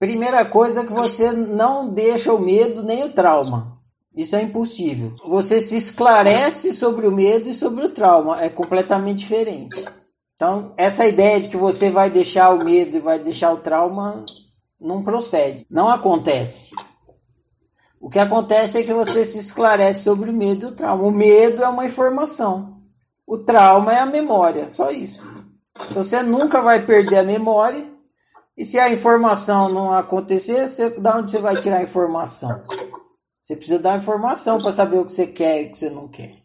Primeira coisa é que você não deixa o medo nem o trauma. Isso é impossível. Você se esclarece sobre o medo e sobre o trauma. É completamente diferente. Então, essa ideia de que você vai deixar o medo e vai deixar o trauma não procede. Não acontece. O que acontece é que você se esclarece sobre o medo e o trauma. O medo é uma informação. O trauma é a memória. Só isso. Então você nunca vai perder a memória. E se a informação não acontecer, você, da onde você vai tirar a informação? Você precisa dar informação para saber o que você quer e o que você não quer.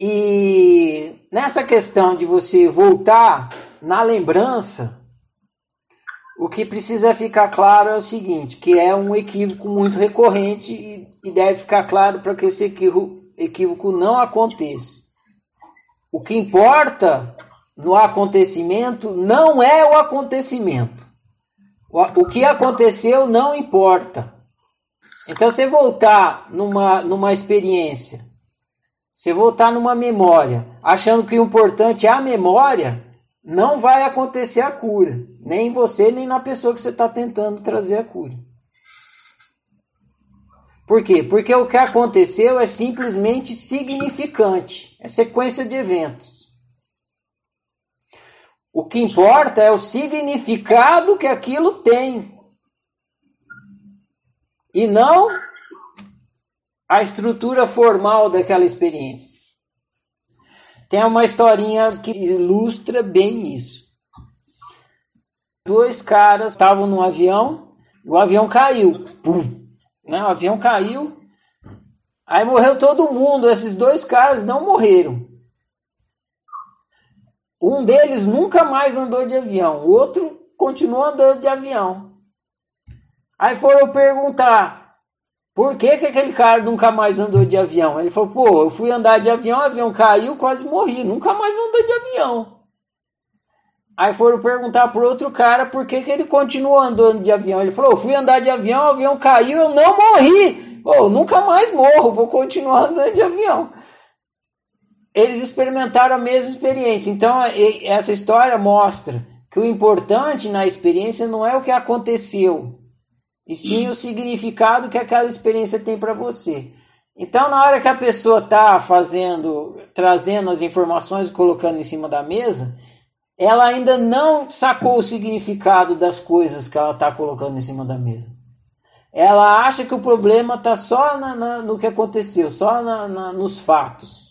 E nessa questão de você voltar na lembrança, o que precisa ficar claro é o seguinte, que é um equívoco muito recorrente e, e deve ficar claro para que esse equívoco, equívoco não aconteça. O que importa no acontecimento não é o acontecimento. O, que aconteceu não importa. Então, você voltar numa, numa experiência, você voltar numa memória, achando que o importante é a memória, não vai acontecer a cura. Nem em você, nem na pessoa que você está tentando trazer a cura. Por quê? Porque o que aconteceu é simplesmente significante. É sequência de eventos. O que importa é o significado que aquilo tem. E não a estrutura formal daquela experiência. Tem uma historinha que ilustra bem isso. Dois caras estavam num avião, o avião caiu. Pum. Né? O avião caiu, aí morreu todo mundo. Esses dois caras não morreram. Um deles nunca mais andou de avião, o outro continuou andando de avião. Aí foram perguntar por que, que aquele cara nunca mais andou de avião. Ele falou: pô, eu fui andar de avião, o avião caiu, quase morri, nunca mais andei de avião. Aí foram perguntar por outro cara por que, que ele continuou andando de avião. Ele falou: eu fui andar de avião, o avião caiu, eu não morri. Pô, nunca mais morro, vou continuar andando de avião eles experimentaram a mesma experiência. Então, essa história mostra que o importante na experiência não é o que aconteceu, e sim o significado que aquela experiência tem para você. Então, na hora que a pessoa está fazendo, trazendo as informações e colocando em cima da mesa, ela ainda não sacou o significado das coisas que ela está colocando em cima da mesa. Ela acha que o problema está só na, na, no que aconteceu, só na, nos fatos.